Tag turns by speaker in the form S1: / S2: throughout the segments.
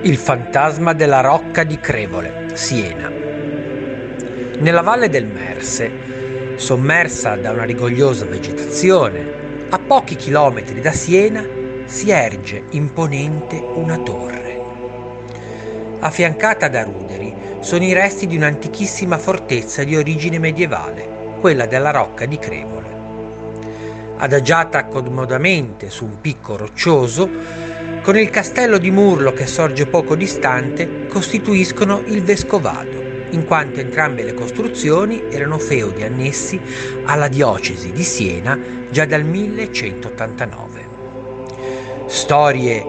S1: Il fantasma della rocca di Crevole, Siena. Nella valle del Merse, sommersa da una rigogliosa vegetazione, a pochi chilometri da Siena si erge imponente una torre. Affiancata da ruderi sono i resti di un'antichissima fortezza di origine medievale, quella della rocca di Crevole. Adagiata comodamente su un picco roccioso, con il castello di Murlo che sorge poco distante, costituiscono il Vescovado, in quanto entrambe le costruzioni erano feudi annessi alla diocesi di Siena già dal 1189. Storie,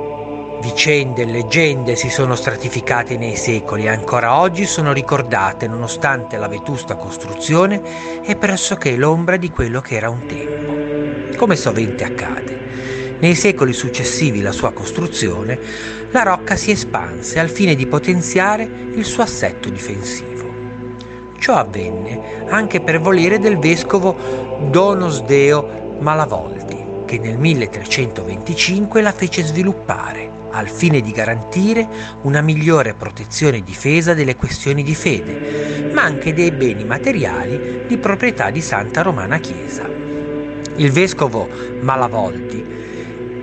S1: vicende e leggende si sono stratificate nei secoli e ancora oggi sono ricordate nonostante la vetusta costruzione e pressoché l'ombra di quello che era un tempo. Come sovente accade, nei secoli successivi alla sua costruzione, la rocca si espanse al fine di potenziare il suo assetto difensivo. Ciò avvenne anche per volere del vescovo Donos Deo Malavoldi, che nel 1325 la fece sviluppare al fine di garantire una migliore protezione e difesa delle questioni di fede, ma anche dei beni materiali di proprietà di Santa Romana Chiesa. Il vescovo Malavoldi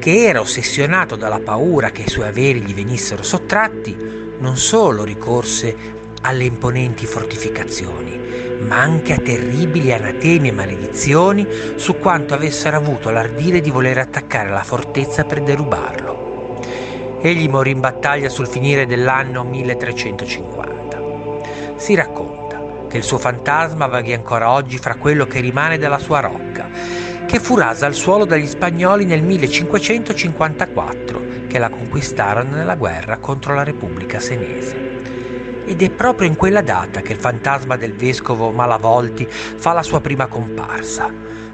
S1: che era ossessionato dalla paura che i suoi averi gli venissero sottratti, non solo ricorse alle imponenti fortificazioni, ma anche a terribili anatemi e maledizioni su quanto avessero avuto l'ardire di voler attaccare la fortezza per derubarlo. Egli morì in battaglia sul finire dell'anno 1350. Si racconta che il suo fantasma vaghi ancora oggi fra quello che rimane della sua rocca che fu rasa al suolo dagli spagnoli nel 1554, che la conquistarono nella guerra contro la Repubblica Senese. Ed è proprio in quella data che il fantasma del vescovo Malavolti fa la sua prima comparsa.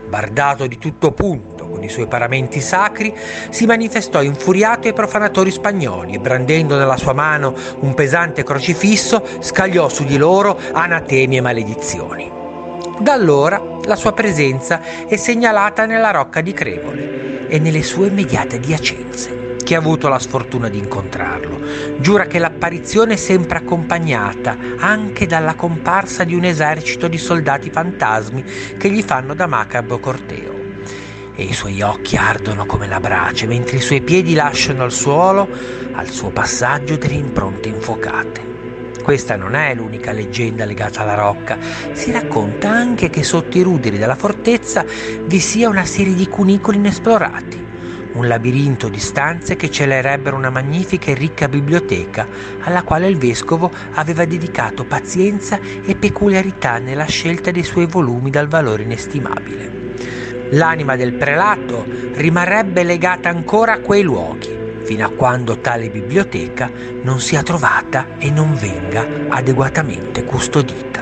S1: Bardato di tutto punto, con i suoi paramenti sacri, si manifestò infuriato ai profanatori spagnoli e brandendo nella sua mano un pesante crocifisso, scagliò su di loro anatemi e maledizioni. Da allora la sua presenza è segnalata nella rocca di Crevole e nelle sue immediate adiacenze. Chi ha avuto la sfortuna di incontrarlo giura che l'apparizione è sempre accompagnata anche dalla comparsa di un esercito di soldati fantasmi che gli fanno da macabro corteo. E i suoi occhi ardono come la brace, mentre i suoi piedi lasciano al suolo, al suo passaggio, delle impronte infuocate. Questa non è l'unica leggenda legata alla rocca, si racconta anche che sotto i ruderi della fortezza vi sia una serie di cunicoli inesplorati, un labirinto di stanze che celerebbero una magnifica e ricca biblioteca alla quale il vescovo aveva dedicato pazienza e peculiarità nella scelta dei suoi volumi dal valore inestimabile. L'anima del prelato rimarrebbe legata ancora a quei luoghi fino a quando tale biblioteca non sia trovata e non venga adeguatamente custodita.